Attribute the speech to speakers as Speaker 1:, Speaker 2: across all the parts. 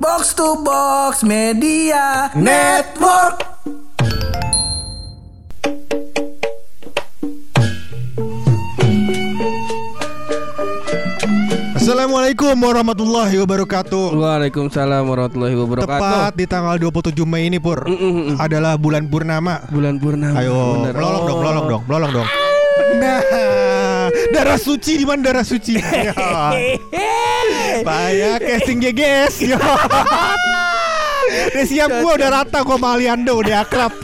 Speaker 1: Box to Box Media Network.
Speaker 2: Assalamualaikum warahmatullahi wabarakatuh.
Speaker 3: Waalaikumsalam warahmatullahi wabarakatuh.
Speaker 2: Tepat di tanggal 27 Mei ini Pur adalah bulan purnama.
Speaker 3: bulan purnama.
Speaker 2: Ayo, melolong dong, melolong dong, melolong dong. Nah, darah suci di mana darah suci? Ya. Payah casting GGS. Ya. Udah siap gua udah rata gua sama Aliando udah akrab.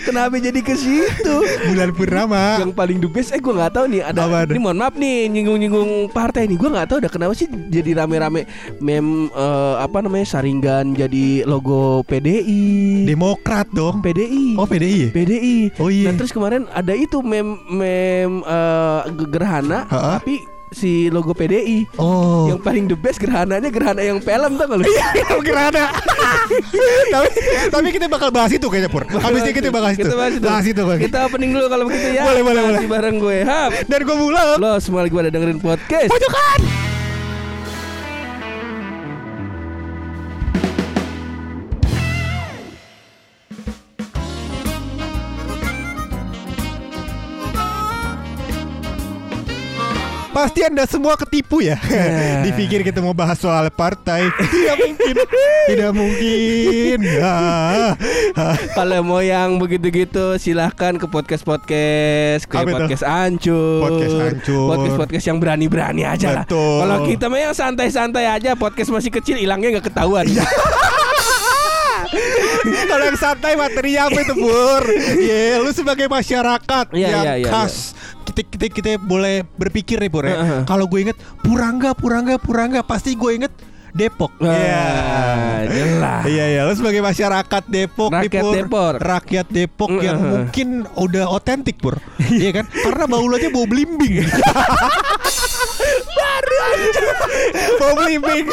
Speaker 3: Kenapa jadi ke situ?
Speaker 2: Bulan purnama.
Speaker 3: Yang paling the best eh gue nggak tahu nih ada
Speaker 2: Apa
Speaker 3: ini mohon maaf nih nyinggung-nyinggung partai nih gue nggak tahu udah kenapa sih jadi rame-rame mem eh, apa namanya saringan jadi logo PDI
Speaker 2: Demokrat dong.
Speaker 3: PDI
Speaker 2: Oh, PDI. ya?
Speaker 3: PDI
Speaker 2: Oh, iya.
Speaker 3: Nah terus kemarin ada itu mem mem ge- gerhana
Speaker 2: Ha-ha.
Speaker 3: tapi si logo PDI
Speaker 2: Oh.
Speaker 3: yang paling the best gerhananya gerhana yang film tuh kalau
Speaker 2: Yang gerhana. tapi tapi kita bakal bahas itu kayaknya Pur. Habis ini kita bahas itu.
Speaker 3: Kita bahas itu.
Speaker 2: Bahas itu.
Speaker 3: Kita opening dulu kalau begitu ya.
Speaker 2: Boleh, boleh, boleh.
Speaker 3: bareng gue. Hap.
Speaker 2: Dan gue mulai.
Speaker 3: Lo semua lagi pada dengerin podcast.
Speaker 2: Pojokan. Pasti anda semua ketipu ya. Dipikir kita mau bahas soal partai. Tidak mungkin. Tidak mungkin. Ah.
Speaker 3: Kalau mau yang begitu-gitu silahkan ke podcast-podcast. Ke
Speaker 2: Apa itu?
Speaker 3: podcast Ancur
Speaker 2: Podcast Ancur.
Speaker 3: Podcast-podcast yang berani-berani aja lah. Kalau kita mah yang santai-santai aja Podcast masih kecil hilangnya nggak ketahuan.
Speaker 2: Iya. Kalau yang santai materinya apa itu Pur? Ya lu sebagai masyarakat
Speaker 3: Iya,
Speaker 2: Yang
Speaker 3: iya, iya,
Speaker 2: khas kita, kita, kita boleh berpikir nih Pur ya
Speaker 3: Heeh.
Speaker 2: Kalau gue inget Purangga, Purangga, Purangga Pasti gue inget Depok Iya
Speaker 3: jelas.
Speaker 2: Iya iya lu sebagai masyarakat Depok nih,
Speaker 3: Rakyat
Speaker 2: Pur.
Speaker 3: Depok.
Speaker 2: Rakyat Depok yang
Speaker 3: Heeh.
Speaker 2: mungkin udah otentik Pur Iya kan Karena bau aja bau belimbing Baru aja Bau belimbing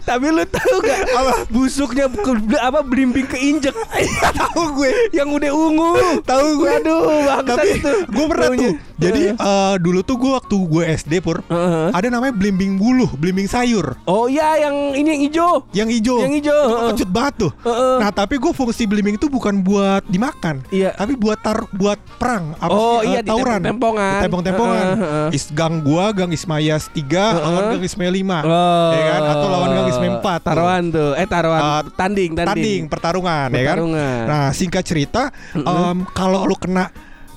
Speaker 3: Tapi lu tahu gak
Speaker 2: Apa?
Speaker 3: Busuknya ke- apa belimbing keinjek
Speaker 2: Tahu gue
Speaker 3: Yang udah ungu
Speaker 2: Tahu gue
Speaker 3: Aduh
Speaker 2: Tapi
Speaker 3: itu
Speaker 2: gue pernah
Speaker 3: Baunya.
Speaker 2: tuh Jadi eh, dulu tuh gue waktu gue SD pur
Speaker 3: Heeh.
Speaker 2: Ada namanya belimbing buluh Belimbing sayur
Speaker 3: Oh iya yang ini yang hijau
Speaker 2: Yang hijau
Speaker 3: Yang hijau,
Speaker 2: Itu
Speaker 3: heeh.
Speaker 2: kecut banget tuh
Speaker 3: Heeh.
Speaker 2: Nah tapi gue fungsi belimbing itu bukan buat dimakan
Speaker 3: Iya.
Speaker 2: Tapi buat tar buat perang apa
Speaker 3: Oh,
Speaker 2: sih, eh,
Speaker 3: iya, di
Speaker 2: tawuran
Speaker 3: tempong-tempongan.
Speaker 2: Tempong-tempongan
Speaker 3: Heeh, heeh.
Speaker 2: Is gang gua Gang Ismayas 3 Lawan
Speaker 3: Heeh.
Speaker 2: Gang Ismail 5
Speaker 3: Oh.
Speaker 2: Ya kan Atau lawan Gang 4 tuh.
Speaker 3: Taruhan tuh Eh taruhan
Speaker 2: Uh,
Speaker 3: Tanding Tanding,
Speaker 2: Tanding pertarungan, ya kan
Speaker 3: Pertarungan.
Speaker 2: Nah singkat cerita em, Kalau lu kena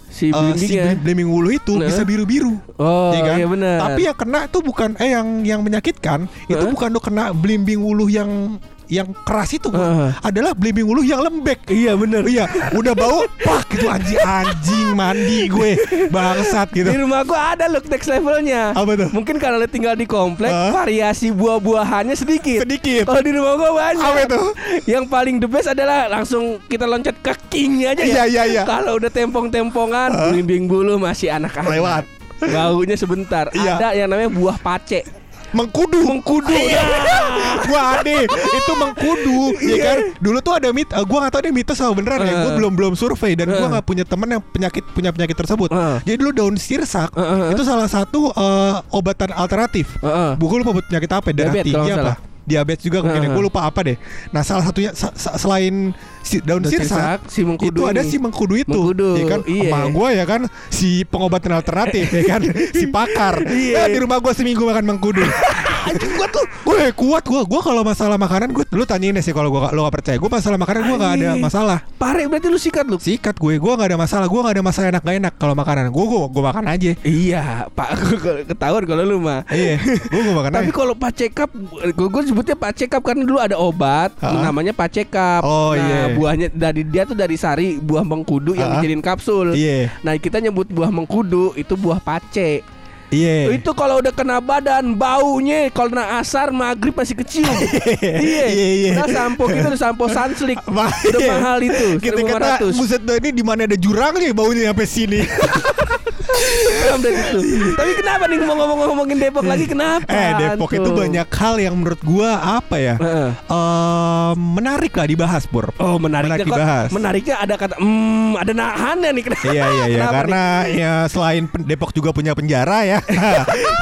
Speaker 3: Si
Speaker 2: eh, si
Speaker 3: belimbingnya
Speaker 2: blim- belimbing wulu itu
Speaker 3: Nah.
Speaker 2: bisa biru-biru
Speaker 3: Oh
Speaker 2: Iya kan?
Speaker 3: iya benar
Speaker 2: Tapi yang kena itu bukan eh yang yang menyakitkan itu
Speaker 3: Hah?
Speaker 2: bukan lu kena belimbing wuluh yang yang keras itu Bro.
Speaker 3: Heeh.
Speaker 2: adalah belimbing wuluh yang lembek.
Speaker 3: Iya benar
Speaker 2: Iya, udah bau pak gitu anjing anjing mandi gue bangsat gitu.
Speaker 3: Di rumah gua ada look next levelnya
Speaker 2: Apa tuh?
Speaker 3: Mungkin karena lu tinggal di komplek
Speaker 2: Hah?
Speaker 3: Variasi buah-buahannya sedikit
Speaker 2: Sedikit.
Speaker 3: Kalau di rumah gua banyak
Speaker 2: Apa itu?
Speaker 3: Yang paling the best adalah Langsung kita loncat ke kingnya aja
Speaker 2: Iya,
Speaker 3: ya
Speaker 2: iya, iya.
Speaker 3: Kalau udah tempong-tempongan Belimbing bulu masih anak-anak
Speaker 2: Lewat.
Speaker 3: Baunya sebentar
Speaker 2: Iya.
Speaker 3: Ada yang namanya buah pace
Speaker 2: Mengkudu. Mengkudu. gua ade itu mengkudu, ya kan? Dulu tuh ada mit, eh, gua nggak tahu deh mitos atau beneran ya. Gua
Speaker 3: Eh.
Speaker 2: belum belum survei dan gua
Speaker 3: Eh.
Speaker 2: nggak punya temen yang penyakit punya penyakit tersebut. Jadi dulu daun sirsak itu salah satu obatan alternatif. Gue lupa penyakit apa ya, darah tinggi apa. Diabetes juga mungkin ya.
Speaker 3: Heeh.
Speaker 2: Gue lupa apa deh Nah salah satunya sa- sa- Selain si daun, sirsak,
Speaker 3: sirsak, si mengkudu
Speaker 2: Itu ada
Speaker 3: ini.
Speaker 2: si mengkudu itu
Speaker 3: Mengkudu,
Speaker 2: ya kan
Speaker 3: iya.
Speaker 2: Emak gue ya kan Si pengobatan alternatif ya kan Si pakar
Speaker 3: Iya.
Speaker 2: Ya, Di rumah gue seminggu makan mengkudu Anjing gue tuh. Gue kuat gue Gue kalau masalah makanan gue Lu tanyain deh sih kalau gue lo gak percaya. Gue masalah makanan gue gak ada masalah.
Speaker 3: Pare berarti lu sikat lu?
Speaker 2: Sikat gue Gue gak ada masalah Gue gak ada masalah enak gak enak. Kalau makanan Gue gue gue makan aja.
Speaker 3: Iya, Pak ketahuan kalau lu mah.
Speaker 2: Iya Gue gue makan
Speaker 3: Tapi kalau pacekap, gue gue sebutnya pacekap karena dulu ada obat namanya pacekap.
Speaker 2: Oh,
Speaker 3: nah,
Speaker 2: iya.
Speaker 3: buahnya dari dia tuh dari sari buah mengkudu yang dijadiin kapsul.
Speaker 2: Iya.
Speaker 3: Nah, kita nyebut buah mengkudu itu buah pace.
Speaker 2: Iya
Speaker 3: Itu kalau udah kena badan baunya kalau kena asar maghrib masih kecium. iya.
Speaker 2: Iya, iya.
Speaker 3: Udah sampo kita udah sampo sunslick.
Speaker 2: Ma-
Speaker 3: udah mahal itu.
Speaker 2: Kita kata
Speaker 3: 1500.
Speaker 2: buset ini di mana ada jurangnya baunya sampai sini.
Speaker 3: Itu. Tapi kenapa nih mau ngomong-ngomongin Depok lagi kenapa?
Speaker 2: Eh Depok itu banyak hal yang menurut gua apa ya? Eh, menarik lah dibahas Pur.
Speaker 3: Oh menariknya
Speaker 2: Menarik
Speaker 3: kok
Speaker 2: dibahas.
Speaker 3: Menariknya ada kata hmm, ada nahannya nih kenapa?
Speaker 2: Iya iya iya karena ya selain Depok juga punya penjara ya.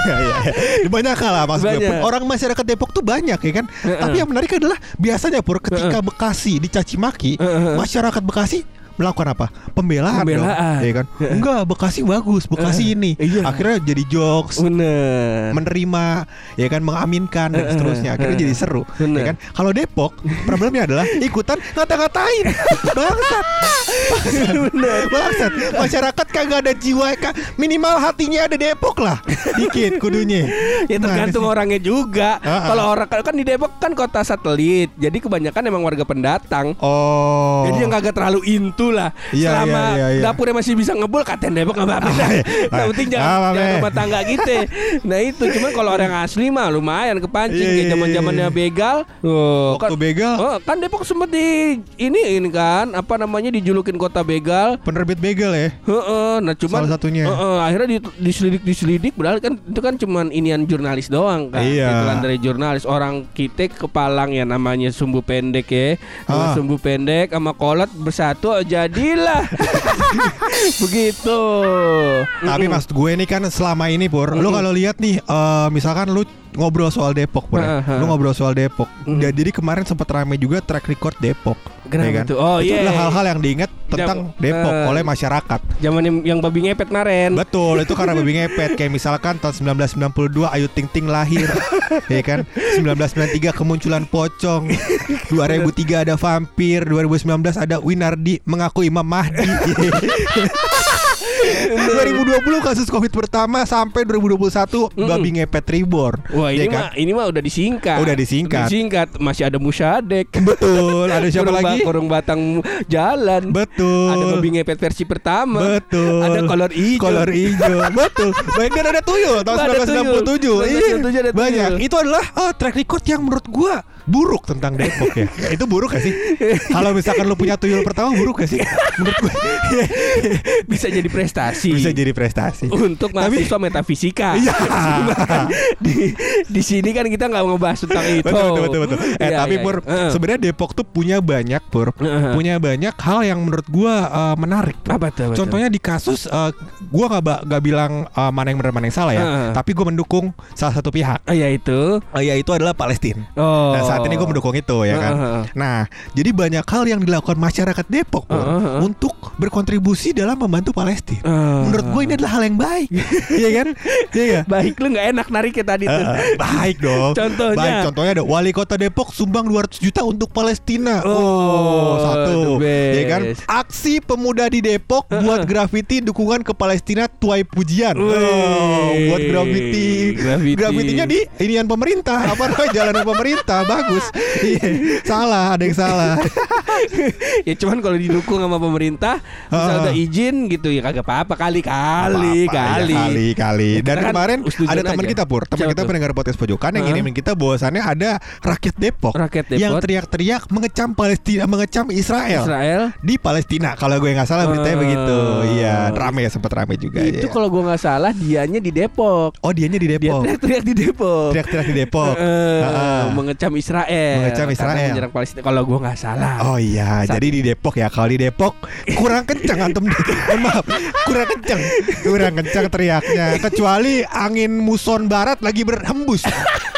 Speaker 2: Iya iya. Banyak hal lah maksud gue.
Speaker 3: Banyak.
Speaker 2: Orang masyarakat Depok tuh banyak ya kan. Tapi yang menarik adalah biasanya Pur ketika Bekasi dicaci maki, masyarakat Bekasi melakukan apa? Pembelaan. dong.
Speaker 3: Pembelaan.
Speaker 2: Iya kan? Enggak, Bekasi bagus, Bekasi ini.
Speaker 3: Iya.
Speaker 2: Akhirnya jadi jokes,
Speaker 3: Bener.
Speaker 2: menerima ya kan mengaminkan dan seterusnya akhirnya jadi seru
Speaker 3: Bener.
Speaker 2: ya kan kalau Depok problemnya adalah ikutan ngata-ngatain bangsat bangsat masyarakat kagak ada jiwa ka- minimal hatinya ada Depok lah dikit kudunya
Speaker 3: Ya tergantung
Speaker 2: sih?
Speaker 3: orangnya juga.
Speaker 2: Ah, ah.
Speaker 3: Kalau orang kan di Depok kan kota satelit, jadi kebanyakan emang warga pendatang.
Speaker 2: oh
Speaker 3: Jadi yang kagak terlalu into lah.
Speaker 2: Iya,
Speaker 3: Selama
Speaker 2: iya, iya, iya.
Speaker 3: dapurnya masih bisa ngebul, katain Depok nggak apa-apa. dah. Yang penting jangan,
Speaker 2: Ah,
Speaker 3: jangan rumah tangga gitu. Nah itu cuman kalau orang asli mah lumayan kepancing
Speaker 2: Iya,
Speaker 3: kayak
Speaker 2: iya,
Speaker 3: zaman zamannya
Speaker 2: iya.
Speaker 3: begal. Oh,
Speaker 2: waktu begal
Speaker 3: Oh, kan Depok sempet di ini ini kan apa namanya dijulukin kota begal.
Speaker 2: penerbit begal ya
Speaker 3: Heeh, nah cuman
Speaker 2: Salah satunya.
Speaker 3: Heeh, akhirnya di, diselidik diselidik padahal kan itu kan cuman inian jurnalis doang kan.
Speaker 2: Iya.
Speaker 3: Iklan dari jurnalis orang kita kepalang ya namanya sumbu pendek ya.
Speaker 2: Ah.
Speaker 3: Sumbu pendek sama kolot bersatu jadilah. Begitu.
Speaker 2: Tapi maksud gue ini kan selama ini Pur Lu kalau lihat nih eh, Misalkan lu ngobrol soal Depok Pur ya.
Speaker 3: Heeh.
Speaker 2: Lu ngobrol soal Depok
Speaker 3: Mm.
Speaker 2: Ya, Jadi kemarin sempat rame juga track record Depok
Speaker 3: Kenapa
Speaker 2: ya kan?
Speaker 3: tuh? Oh,
Speaker 2: Itu
Speaker 3: iya.
Speaker 2: adalah hal-hal yang diingat tentang
Speaker 3: Jam-
Speaker 2: Depok
Speaker 3: eh.
Speaker 2: oleh masyarakat
Speaker 3: Zaman yang, yang babi ngepet kemarin.
Speaker 2: Betul, itu karena babi ngepet Kayak misalkan tahun 1992 Ayu Ting Ting lahir Ya kan 1993 kemunculan pocong 2003 ada vampir 2019 ada Winardi mengaku Imam Mahdi 2020 kasus Covid pertama sampai 2021 babi ngepet reborn.
Speaker 3: Wah ini
Speaker 2: Ya kan?
Speaker 3: mah ini mah udah disingkat.
Speaker 2: Udah disingkat.
Speaker 3: Disingkat masih ada musyadek.
Speaker 2: Betul, ada siapa
Speaker 3: Kurung ba-
Speaker 2: lagi?
Speaker 3: Kurung batang jalan.
Speaker 2: Betul.
Speaker 3: Ada babi ngepet versi pertama.
Speaker 2: Betul.
Speaker 3: Ada kolor hijau.
Speaker 2: Kolor hijau. Betul. Baik dan ada tuyul tahun
Speaker 3: Ada tuyul.
Speaker 2: 1967. Iya.
Speaker 3: 1967 ada tuyul.
Speaker 2: Banyak. Itu adalah oh, track record yang menurut gua buruk tentang Depok ya. itu buruk gak sih? Kalau misalkan lu punya tuyul pertama buruk gak sih? Menurut gua
Speaker 3: Bisa jadi prestasi.
Speaker 2: bisa jadi prestasi.
Speaker 3: untuk
Speaker 2: Tapi-
Speaker 3: mahasiswa metafisika.
Speaker 2: Iya.
Speaker 3: Di, di sini kan kita nggak ngebahas tentang itu.
Speaker 2: Betul betul betul. betul. Eh
Speaker 3: Iya,
Speaker 2: tapi
Speaker 3: iya,
Speaker 2: Pur.
Speaker 3: Heeh.
Speaker 2: sebenarnya Depok tuh punya banyak Pur,
Speaker 3: Heeh.
Speaker 2: punya banyak hal yang menurut gua eh, menarik. Pur.
Speaker 3: apa tuh?
Speaker 2: Contohnya di kasus eh, gua nggak nggak bilang eh, mana yang benar mana yang salah ya,
Speaker 3: Heeh.
Speaker 2: tapi gua mendukung salah satu pihak.
Speaker 3: Ah, ya itu.
Speaker 2: Eh, yaitu adalah Palestina.
Speaker 3: Oh.
Speaker 2: Nah saat ini gue mendukung itu ya kan.
Speaker 3: Heeh.
Speaker 2: Nah jadi banyak hal yang dilakukan masyarakat Depok untuk berkontribusi dalam membantu Palestina. Menurut gue ini adalah hal yang baik, Iya kan? Iya?
Speaker 3: Baik lu nggak enak nariknya tadi tuh.
Speaker 2: Baik dong.
Speaker 3: Contohnya?
Speaker 2: Baik, contohnya ada wali kota Depok sumbang 200 juta untuk Palestina.
Speaker 3: Oh,
Speaker 2: satu.
Speaker 3: the best.
Speaker 2: Ya kan? Aksi pemuda di Depok buat grafiti dukungan ke Palestina tuai pujian. Oh, buat grafiti.
Speaker 3: Grafiti.
Speaker 2: Grafitinya di inian pemerintah. Apa namanya? Jalanan pemerintah. Bagus. Iya. salah, ada yang salah.
Speaker 3: ya cuman kalau didukung sama pemerintah misal
Speaker 2: Heeh.
Speaker 3: udah izin gitu ya kagak apa-apa kali kali
Speaker 2: Apa-apa,
Speaker 3: kali
Speaker 2: ya, kali kali.
Speaker 3: Ya,
Speaker 2: Dan
Speaker 3: kan
Speaker 2: kemarin ada teman kita pur, teman kita pendengar podcast pojokan yang ngirimin kita bahwasannya ada rakyat Depok,
Speaker 3: Rakyat
Speaker 2: yang
Speaker 3: Depok.
Speaker 2: teriak-teriak mengecam Palestina, mengecam Israel,
Speaker 3: Israel
Speaker 2: di Palestina. Kalau gue nggak salah beritanya begitu. Iya, rame ya sempat rame juga.
Speaker 3: itu
Speaker 2: ya.
Speaker 3: kalau gua nggak salah dianya di Depok
Speaker 2: Oh dianya di
Speaker 3: dia
Speaker 2: Depok.
Speaker 3: teriak-teriak di Depok
Speaker 2: Teriak-teriak di Depok.
Speaker 3: Mengecam Israel
Speaker 2: Mengecam
Speaker 3: karena
Speaker 2: Israel.
Speaker 3: menyerang Palestina kalau gua nggak salah
Speaker 2: Oh iya,
Speaker 3: Saat-
Speaker 2: jadi di Depok ya. Kalau di Depok kurang kencang antum. Mohon maaf, kurang kencang, kurang kencang teriaknya. Kecuali angin muson barat lagi berhembus.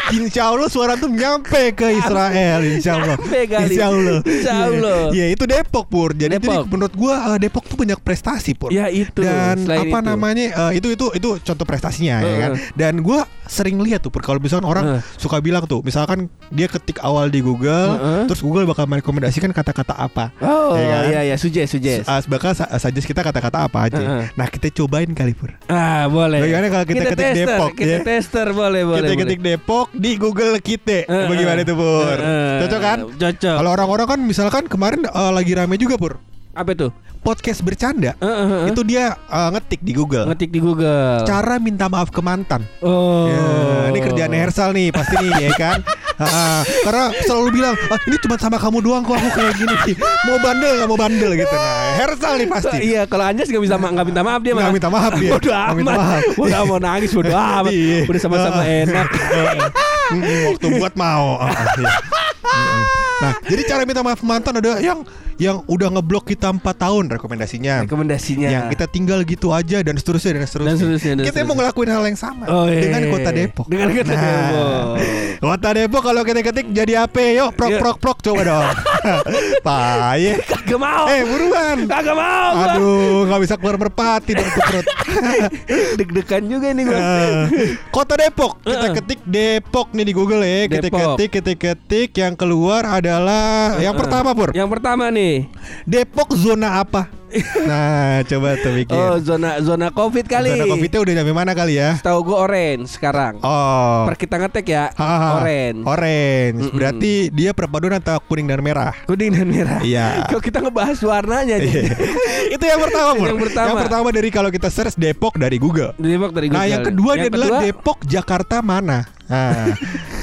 Speaker 2: Insya Allah suara tuh nyampe ke Israel. Insya Allah. Insya Allah.
Speaker 3: Insya Allah.
Speaker 2: Ya itu Depok pur. Jadi,
Speaker 3: Depok.
Speaker 2: jadi menurut gua eh, Depok tuh banyak prestasi pur.
Speaker 3: ya itu
Speaker 2: Dan
Speaker 3: selain
Speaker 2: apa
Speaker 3: itu.
Speaker 2: namanya eh, itu itu itu contoh prestasinya ya kan.
Speaker 3: Heeh.
Speaker 2: Dan gua sering lihat tuh Pur, kalau misalkan orang
Speaker 3: Heeh.
Speaker 2: suka bilang tuh, misalkan dia ketik awal di Google,
Speaker 3: Heeh.
Speaker 2: terus Google bakal merekomendasikan kata-kata apa.
Speaker 3: oh
Speaker 2: Ya kan?
Speaker 3: iya iya sujes sujes
Speaker 2: Uh, bakal suggest kita kata-kata apa aja.
Speaker 3: Heeh.
Speaker 2: Nah kita cobain kali Pur.
Speaker 3: ah boleh
Speaker 2: Bagaimana kalau kita ketik
Speaker 3: tester,
Speaker 2: Depok,
Speaker 3: kita
Speaker 2: ya?
Speaker 3: tester boleh boleh
Speaker 2: kita
Speaker 3: boleh.
Speaker 2: ketik Depok di Google kita.
Speaker 3: Heeh.
Speaker 2: Bagaimana itu Pur?
Speaker 3: Heeh.
Speaker 2: Cocok kan?
Speaker 3: cocok
Speaker 2: Kalau orang-orang kan misalkan kemarin uh, lagi rame juga Pur.
Speaker 3: apa tuh
Speaker 2: Podcast bercanda.
Speaker 3: Heeh, heeh.
Speaker 2: Itu dia uh, ngetik di Google.
Speaker 3: ngetik di Google
Speaker 2: Cara minta maaf ke mantan.
Speaker 3: oh
Speaker 2: Ya, ini kerjaan Hersal nih pasti nih ya kan. Ah, karena selalu bilang ah, ini cuma sama kamu doang kok aku kayak gini mau bandel nggak mau bandel gitu nah Hersal nih pasti
Speaker 3: Iya, kalau Anjas nggak bisa nggak minta maaf dia
Speaker 2: Nggak
Speaker 3: malah.
Speaker 2: minta maaf dia.
Speaker 3: Bodoh amat. Udah mau nangis bodoh amat.
Speaker 2: Iya.
Speaker 3: Udah sama-sama enak.
Speaker 2: Waktu buat mau Ah, iya. Nah jadi cara minta maaf mantan ada yang yang udah ngeblok kita 4 tahun rekomendasinya
Speaker 3: Rekomendasinya.
Speaker 2: yang kita tinggal gitu aja dan seterusnya dan seterusnya,
Speaker 3: Dan seterusnya, dan
Speaker 2: kita
Speaker 3: seterusnya.
Speaker 2: mau ngelakuin hal yang sama
Speaker 3: Oh, iya.
Speaker 2: dengan kota Depok
Speaker 3: Dengan kota
Speaker 2: Nah,
Speaker 3: Depok.
Speaker 2: kota Depok kalau kita ketik jadi apa yuk prok
Speaker 3: Iya.
Speaker 2: prok prok coba dong Paye
Speaker 3: Kagak mau.
Speaker 2: eh buruan
Speaker 3: Kagak mau.
Speaker 2: Aduh, nggak bisa keluar merpati dong perut.
Speaker 3: Deg-degan juga nih gua.
Speaker 2: Eh, Kota Depok. Kita ketik Depok nih di Google ya. Kita
Speaker 3: Depok.
Speaker 2: ketik, kita ketik. Yang keluar adalah yang pertama pur.
Speaker 3: Yang pertama nih.
Speaker 2: Depok zona apa? Nah, coba tuh mikir.
Speaker 3: Oh, zona zona Covid kali.
Speaker 2: Zona Covid-nya udah nyampe mana kali ya?
Speaker 3: Tahu gue orange sekarang.
Speaker 2: Oh.
Speaker 3: Per kita ngetek ya.
Speaker 2: Hahaha.
Speaker 3: Orange.
Speaker 2: Orange.
Speaker 3: Mm-mm.
Speaker 2: Berarti dia perpaduan antara kuning dan merah.
Speaker 3: Kuning dan merah.
Speaker 2: Iya.
Speaker 3: Kok kita ngebahas warnanya nih.
Speaker 2: Itu yang pertama, Pur.
Speaker 3: Yang pertama.
Speaker 2: dari kalau kita search Depok dari Google.
Speaker 3: Depok dari
Speaker 2: Nah,
Speaker 3: Google.
Speaker 2: yang kedua
Speaker 3: Yang
Speaker 2: dia adalah
Speaker 3: kedua,
Speaker 2: Depok Jakarta mana? Ah,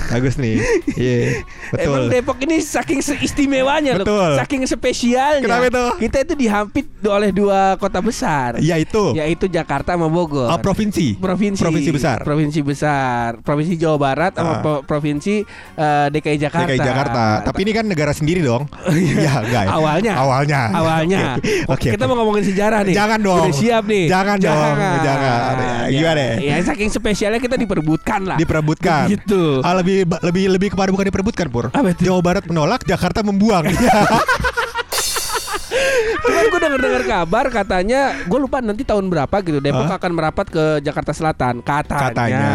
Speaker 2: bagus nih. Iya,
Speaker 3: Emang
Speaker 2: betul.
Speaker 3: Depok ini saking istimewanya loh,
Speaker 2: Betul.
Speaker 3: saking spesialnya.
Speaker 2: Kenapa itu?
Speaker 3: Kita itu dihampit oleh dua kota besar,
Speaker 2: Ya itu.
Speaker 3: yaitu Jakarta sama Bogor.
Speaker 2: Ah, provinsi.
Speaker 3: provinsi
Speaker 2: Provinsi besar.
Speaker 3: provinsi besar provinsi Jawa Barat sama pro- provinsi eh, DKI Jakarta
Speaker 2: DKI Jakarta. Tapi ini kan negara sendiri dong. Iya, enggak. ya?
Speaker 3: Awalnya.
Speaker 2: Awalnya.
Speaker 3: awalnya
Speaker 2: Oke.
Speaker 3: kita
Speaker 2: oke.
Speaker 3: mau ngomongin sejarah nih
Speaker 2: Jangan dong.
Speaker 3: Udah siap nih
Speaker 2: Jangan dong, jangan. Ya, gimana?
Speaker 3: ya saking spesialnya kita diperbutkan lah
Speaker 2: diperebutkan.
Speaker 3: Gitu.
Speaker 2: Ah, lebih lebih lebih kepada bukan diperebutkan, Pur.
Speaker 3: Apa itu?
Speaker 2: Jawa Barat menolak, Jakarta membuang.
Speaker 3: Cuman gue denger dengar kabar katanya gue lupa nanti tahun berapa gitu Depok
Speaker 2: Hah?
Speaker 3: akan merapat ke Jakarta Selatan katanya.
Speaker 2: katanya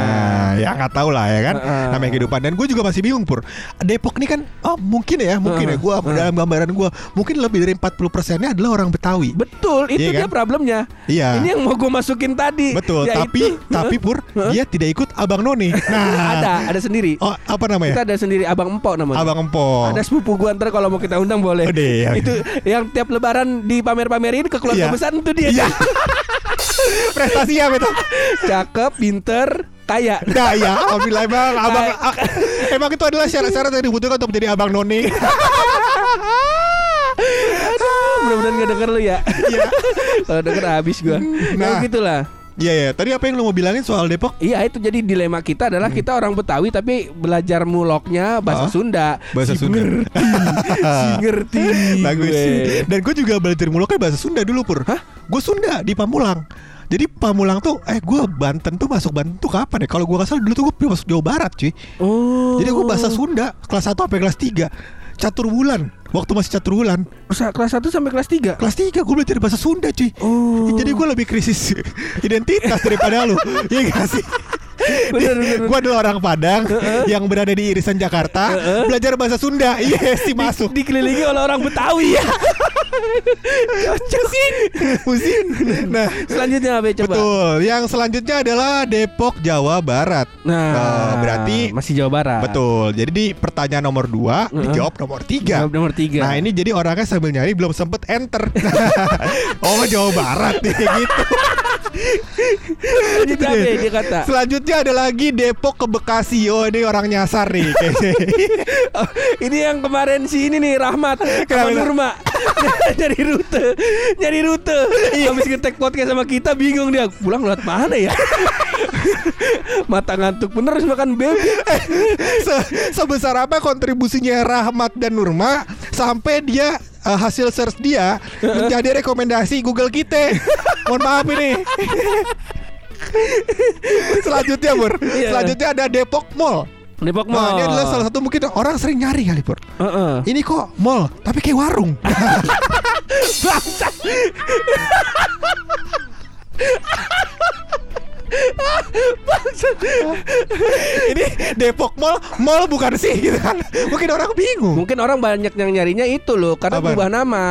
Speaker 2: ya nggak tahu lah ya kan
Speaker 3: Heeh.
Speaker 2: namanya kehidupan dan gue juga masih bingung pur Depok nih kan oh mungkin ya mungkin ya
Speaker 3: Heeh.
Speaker 2: gue
Speaker 3: Heeh.
Speaker 2: dalam gambaran gue mungkin lebih dari 40 persennya adalah orang Betawi
Speaker 3: Betul, itu
Speaker 2: Iya
Speaker 3: dia
Speaker 2: kan?
Speaker 3: problemnya.
Speaker 2: Iya.
Speaker 3: Ini yang mau gue masukin tadi.
Speaker 2: betul
Speaker 3: yaitu-
Speaker 2: tapi tapi pur dia tidak ikut abang Noni nah
Speaker 3: ada, ada sendiri.
Speaker 2: oh apa namanya
Speaker 3: Kita ada sendiri Abang Empok namanya.
Speaker 2: abang Empok
Speaker 3: Ada sepupu gua ntar kalau mau kita undang boleh.
Speaker 2: Oh, deh, ya.
Speaker 3: Itu yang tiap lebaran dipamer-pamerin ke keluarga
Speaker 2: Iya.
Speaker 3: besar itu dia.
Speaker 2: Iya. prestasi apa itu
Speaker 3: Cakep, pinter, kaya.
Speaker 2: Nah ya Alhamdulillah emang abang ah, Emang itu adalah syarat-syarat yang dibutuhkan untuk menjadi abang Noni
Speaker 3: Aduh, mudah-mudahan gak denger lu ya.
Speaker 2: Iya
Speaker 3: Kalau denger habis gua. Nah,
Speaker 2: Nah.
Speaker 3: gitulah.
Speaker 2: Iya ya Tadi apa yang lo mau bilangin soal Depok
Speaker 3: Iya itu jadi dilema kita adalah kita orang Betawi tapi belajar muloknya bahasa
Speaker 2: Ah,
Speaker 3: Sunda.
Speaker 2: bahasa
Speaker 3: Si
Speaker 2: Sunda.
Speaker 3: Ngerti, si ngerti.
Speaker 2: Bagus sih. Dan gue juga belajar muloknya bahasa Sunda dulu pur.
Speaker 3: Hah?
Speaker 2: Gue Sunda di Pamulang. Jadi Pamulang tuh, eh gue Banten tuh masuk Banten tuh kapan ya? Kalau gue kasar dulu tuh gue masuk Jawa Barat cuy.
Speaker 3: Oh.
Speaker 2: Jadi gue bahasa Sunda kelas 1 sampai kelas 3 Catur bulan Waktu masih catur bulan
Speaker 3: kelas 1 sampai kelas 3.
Speaker 2: Kelas 3 gue belajar bahasa Sunda cuy
Speaker 3: Oh.
Speaker 2: Jadi gue lebih krisis identitas daripada lu Iya gak sih?
Speaker 3: Bener, bener,
Speaker 2: Gue adalah orang Padang yang berada di irisan Jakarta, belajar bahasa Sunda. Iya sih masuk.
Speaker 3: Dikelilingi oleh orang Betawi ya. Pusing.
Speaker 2: Pusing. Nah,
Speaker 3: Selanjutnya apa ya, coba?
Speaker 2: betul. Yang selanjutnya adalah Depok, Jawa Barat.
Speaker 3: Nah,
Speaker 2: Oh, berarti
Speaker 3: masih Jawa Barat.
Speaker 2: betul. Jadi di pertanyaan nomor 2
Speaker 3: Heeh.
Speaker 2: dijawab nomor 3
Speaker 3: Jawab nomor tiga.
Speaker 2: Nah ini jadi orangnya sambil nyari belum sempet enter Oh Jawa Barat nih gitu
Speaker 3: Selanjutnya apa ya dia kata?
Speaker 2: Selanjutnya ada lagi Depok ke Bekasi Oh ini orang nyasar nih.
Speaker 3: Oh, ini yang kemarin si ini nih Rahmat sama? Nurma nyari rute, nyari rute. Habis ngetek podcast sama kita bingung dia pulang lewat mana ya? Mata ngantuk bener harus makan bebek.
Speaker 2: Se- Sebesar apa kontribusinya Rahmat dan Nurma Sampai dia eh, hasil search dia Menjadi rekomendasi Google kita Mohon maaf ini Selanjutnya Bur
Speaker 3: Iya.
Speaker 2: Selanjutnya ada Depok Mall
Speaker 3: Depok
Speaker 2: Nah,
Speaker 3: Mall.
Speaker 2: ini adalah salah satu mungkin orang sering nyari kali Pur
Speaker 3: Heeh.
Speaker 2: Ini kok mall Tapi kayak warung
Speaker 3: Bangsat.
Speaker 2: Ini Depok Mall Mall bukan sih gitu kan Mungkin orang bingung
Speaker 3: Mungkin orang banyak yang nyarinya itu loh karena
Speaker 2: Apa?
Speaker 3: berubah nama.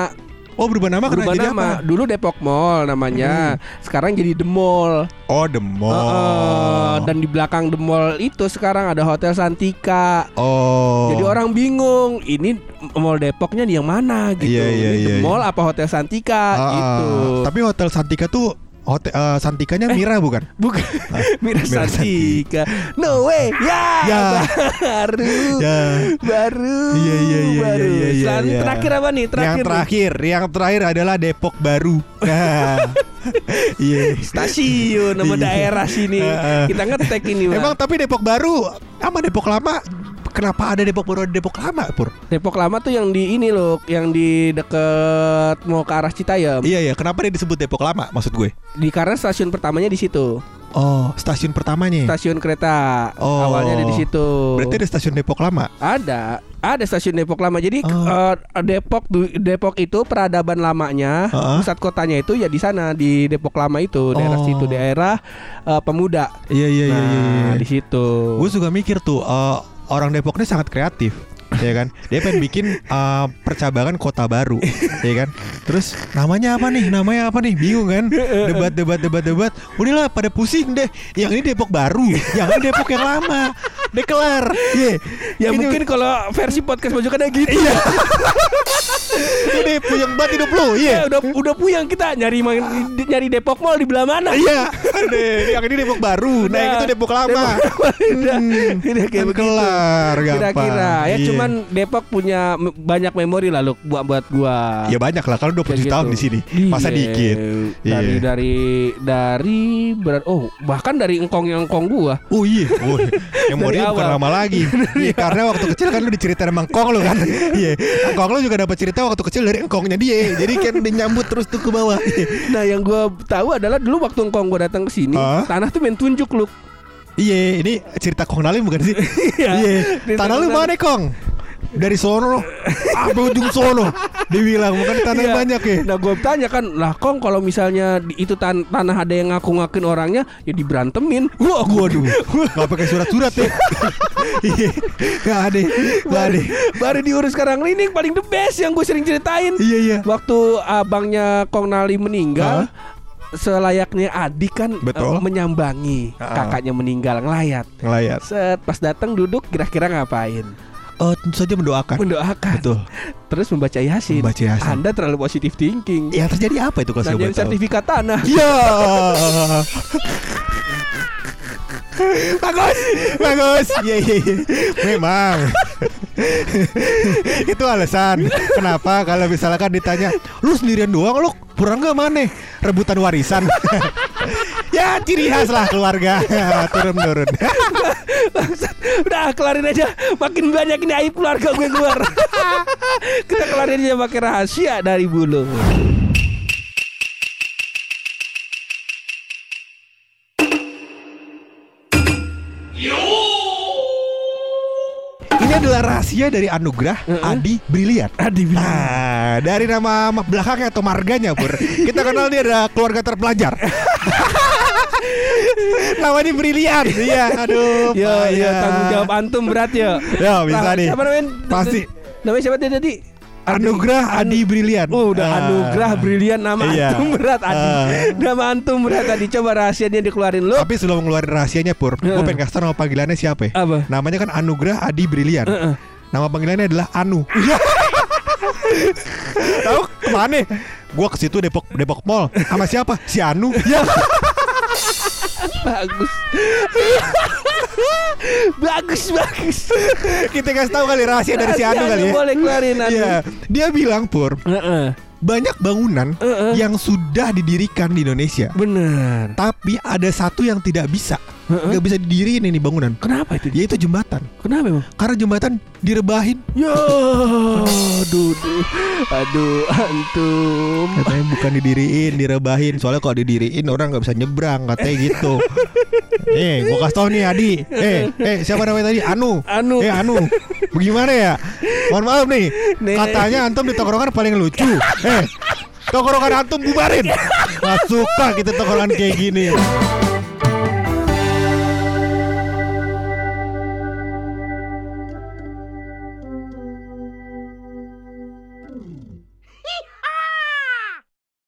Speaker 2: Oh berubah nama karena
Speaker 3: Berubah
Speaker 2: jadi
Speaker 3: nama.
Speaker 2: apa? Hmm.
Speaker 3: Dulu Depok Mall namanya. Sekarang jadi The Mall.
Speaker 2: Oh the mall
Speaker 3: Heeh. dan di belakang The Mall itu sekarang ada Hotel Santika.
Speaker 2: Oh
Speaker 3: Jadi orang bingung, ini Mall Depoknya di yang mana gitu.
Speaker 2: Iya, iya,
Speaker 3: Ini The
Speaker 2: iya,
Speaker 3: Mall apa Hotel Santika
Speaker 2: Ah,
Speaker 3: gitu.
Speaker 2: Tapi Hotel Santika tuh hotel eh, Santikanya Mira bukan?
Speaker 3: Bukan Mira
Speaker 2: Mira
Speaker 3: Santika No way Ya,
Speaker 2: Ya.
Speaker 3: Baru
Speaker 2: Ya.
Speaker 3: Baru
Speaker 2: Iya iya iya
Speaker 3: baru.
Speaker 2: iya iya. iya, iya.
Speaker 3: Terakhir apa nih? Terakhir
Speaker 2: yang
Speaker 3: nih.
Speaker 2: terakhir, yang terakhir adalah Depok Baru. Nah. Iya.
Speaker 3: Stasiun nama
Speaker 2: Iya.
Speaker 3: daerah sini
Speaker 2: Heeh.
Speaker 3: Kita ngetek ini Bang.
Speaker 2: Emang tapi Depok Baru sama Depok Lama kenapa ada Depok Baru ada Depok Lama, Pur?
Speaker 3: Depok Lama tuh yang di ini loh Yang di deket Mau ke arah Citayam
Speaker 2: Iya iya, kenapa dia disebut Depok Lama maksud gue?
Speaker 3: di Karena stasiun pertamanya di situ
Speaker 2: Oh, stasiun pertamanya.
Speaker 3: Stasiun kereta
Speaker 2: Oh.
Speaker 3: Awalnya ada di situ
Speaker 2: Berarti ada stasiun Depok Lama.
Speaker 3: Ada, ada stasiun Depok lama. Jadi
Speaker 2: Oh.
Speaker 3: eh, Depok Depok itu peradaban lamanya,
Speaker 2: Heeh.
Speaker 3: pusat kotanya itu ya di sana di Depok lama itu, daerah
Speaker 2: Oh.
Speaker 3: situ, daerah eh, pemuda.
Speaker 2: Iya iya iya iya.
Speaker 3: Nah,
Speaker 2: iya.
Speaker 3: di situ.
Speaker 2: Gue suka mikir tuh eh, orang Depok ini sangat kreatif. Ya kan? Dia pengen bikin eh, percabangan kota baru ya kan? Terus namanya apa nih? Namanya apa nih? Bingung kan? Debat debat debat debat. Udahlah pada pusing deh. Yang ini Depok baru yang ini Depok yang lama. Deh kelar. Iya.
Speaker 3: Ya
Speaker 2: Ini
Speaker 3: mungkin kalau versi podcast pojokan gitu.
Speaker 2: Iya. ini puyeng banget hidup lu
Speaker 3: Ya,
Speaker 2: iya
Speaker 3: udah udah puyang kita nyari main- nyari Depok Mall di belah mana?
Speaker 2: iya. Deh, yang ini Depok baru. Nah yang itu Depok lama.
Speaker 3: Udah,
Speaker 2: Hmm,
Speaker 3: udah kayak
Speaker 2: kan kelar gampang.
Speaker 3: Kira-kira. Ya
Speaker 2: Iya.
Speaker 3: cuman Depok punya banyak memori lah lu buat buat gua.
Speaker 2: Ya banyak lah kalau 27
Speaker 3: Kayak
Speaker 2: tahun
Speaker 3: gitu.
Speaker 2: di sini. Masa
Speaker 3: Iya.
Speaker 2: dikit.
Speaker 3: Dari
Speaker 2: Iya.
Speaker 3: dari dari berat oh bahkan dari engkong yang engkong gua.
Speaker 2: Oh iya, oh, memori
Speaker 3: Dari
Speaker 2: bukan lama lagi. Iya, karena waktu kecil kan lu diceritain sama engkong lu kan. Iya, engkong lu juga dapat cerita waktu kecil dari engkongnya dia. Jadi kan dinyambut terus tuh ke bawah.
Speaker 3: Nah yang gua tahu adalah dulu waktu engkong gua datang ke sini
Speaker 2: Hah?
Speaker 3: tanah tuh main tunjuk lu.
Speaker 2: Iya, ini cerita Kong Nalim bukan sih?
Speaker 3: Iya.
Speaker 2: Iya. Tanah lu mana Kong? Dari sono Apa ujung sono Dibilang bukan tanah
Speaker 3: Iya.
Speaker 2: banyak ya?
Speaker 3: Nah gue tanya kan Lah kong kalau misalnya di- itu tan- tanah ada yang ngaku-ngakuin orangnya Ya diberantemin. Wah
Speaker 2: Waduh. Gak pakai surat-surat ya? Iya. Gak ada Gak ada.
Speaker 3: Baru diurus sekarang. Ini yang paling the best yang gue sering ceritain.
Speaker 2: Iya iya.
Speaker 3: Waktu abangnya Kong Nali meninggal Selayaknya adik kan
Speaker 2: Betul.
Speaker 3: eh, menyambangi
Speaker 2: Ah.
Speaker 3: kakaknya meninggal ngelayat.
Speaker 2: Ngelayat.
Speaker 3: Set pas datang duduk kira-kira ngapain?
Speaker 2: Oh tentu saja mendoakan
Speaker 3: Mendoakan.
Speaker 2: Betul
Speaker 3: Terus membaca Yasin.
Speaker 2: Membaca Yasin.
Speaker 3: Anda terlalu positif thinking.
Speaker 2: Yang terjadi apa itu kalau saya
Speaker 3: sertifikat tanah.
Speaker 2: Iya. bagus, bagus. Iya, iya, iya. Memang. itu alasan kenapa kalau misalkan ditanya, lu sendirian doang lu kurang gak mana rebutan warisan. Ya ciri khas lah keluarga turun turun.
Speaker 3: Udah kelarin aja Makin banyak ini aib keluarga gue keluar Kita kelarin aja pakai rahasia dari bulu
Speaker 2: Ini adalah rahasia dari anugerah Adi Brilian.
Speaker 3: Adi
Speaker 2: Nah, dari nama ma- belakangnya atau marganya, Pur. Kita kenal dia ada keluarga terpelajar. Namanya Brilian. Iya, aduh.
Speaker 3: Yo yo
Speaker 2: payah.
Speaker 3: tanggung jawab antum berat ya
Speaker 2: Ya, bisa
Speaker 3: Nah,
Speaker 2: nih.
Speaker 3: Siapa namanya?
Speaker 2: Pasti.
Speaker 3: Namanya siapa tadi?
Speaker 2: Anugerah Adi Brilian.
Speaker 3: Oh udah
Speaker 2: Ah.
Speaker 3: anugerah brilian nama
Speaker 2: Iya.
Speaker 3: antum berat Adi
Speaker 2: Ah.
Speaker 3: Nama antum berat tadi Coba rahasianya dikeluarin lu
Speaker 2: Tapi sebelum ngeluarin rahasianya, Pur, gue
Speaker 3: Heeh.
Speaker 2: pengen kasih nama panggilannya siapa ya?
Speaker 3: Apa?
Speaker 2: Namanya kan Anugerah Adi Brilian.
Speaker 3: Heeh.
Speaker 2: Nama panggilannya adalah Anu. Tahu ke mana? Gua ke situ Depok Depok Mall sama siapa? Si Anu.
Speaker 3: Bagus Bagus bagus
Speaker 2: Kita kasih tahu kali rahasia dari si Anu kali ya.
Speaker 3: Boleh keluarin Anu
Speaker 2: Iya, dia bilang Pur,
Speaker 3: Heeh.
Speaker 2: Banyak bangunan
Speaker 3: Heeh.
Speaker 2: yang sudah didirikan di Indonesia,
Speaker 3: Bener
Speaker 2: tapi ada satu yang tidak bisa,
Speaker 3: Heeh.
Speaker 2: nggak bisa didiriin ini bangunan,
Speaker 3: Kenapa itu dia?
Speaker 2: yaitu jembatan.
Speaker 3: Kenapa emang?
Speaker 2: Karena jembatan direbahin,
Speaker 3: Ya, aduh, aduh, aduh, antum.
Speaker 2: katanya bukan didiriin, direbahin. Soalnya kalau didiriin orang nggak bisa nyebrang, katanya gitu. eh, gua kasih tau nih Adi. Eh, eh siapa namanya tadi? Anu.
Speaker 3: Anu.
Speaker 2: Eh, Anu. Bagaimana ya? Mohon maaf nih.
Speaker 3: Nih.
Speaker 2: Katanya antum di tongkrongan paling lucu. Eh, tongkrongan antum bubarin. Gak suka kita tongkrongan kayak gini.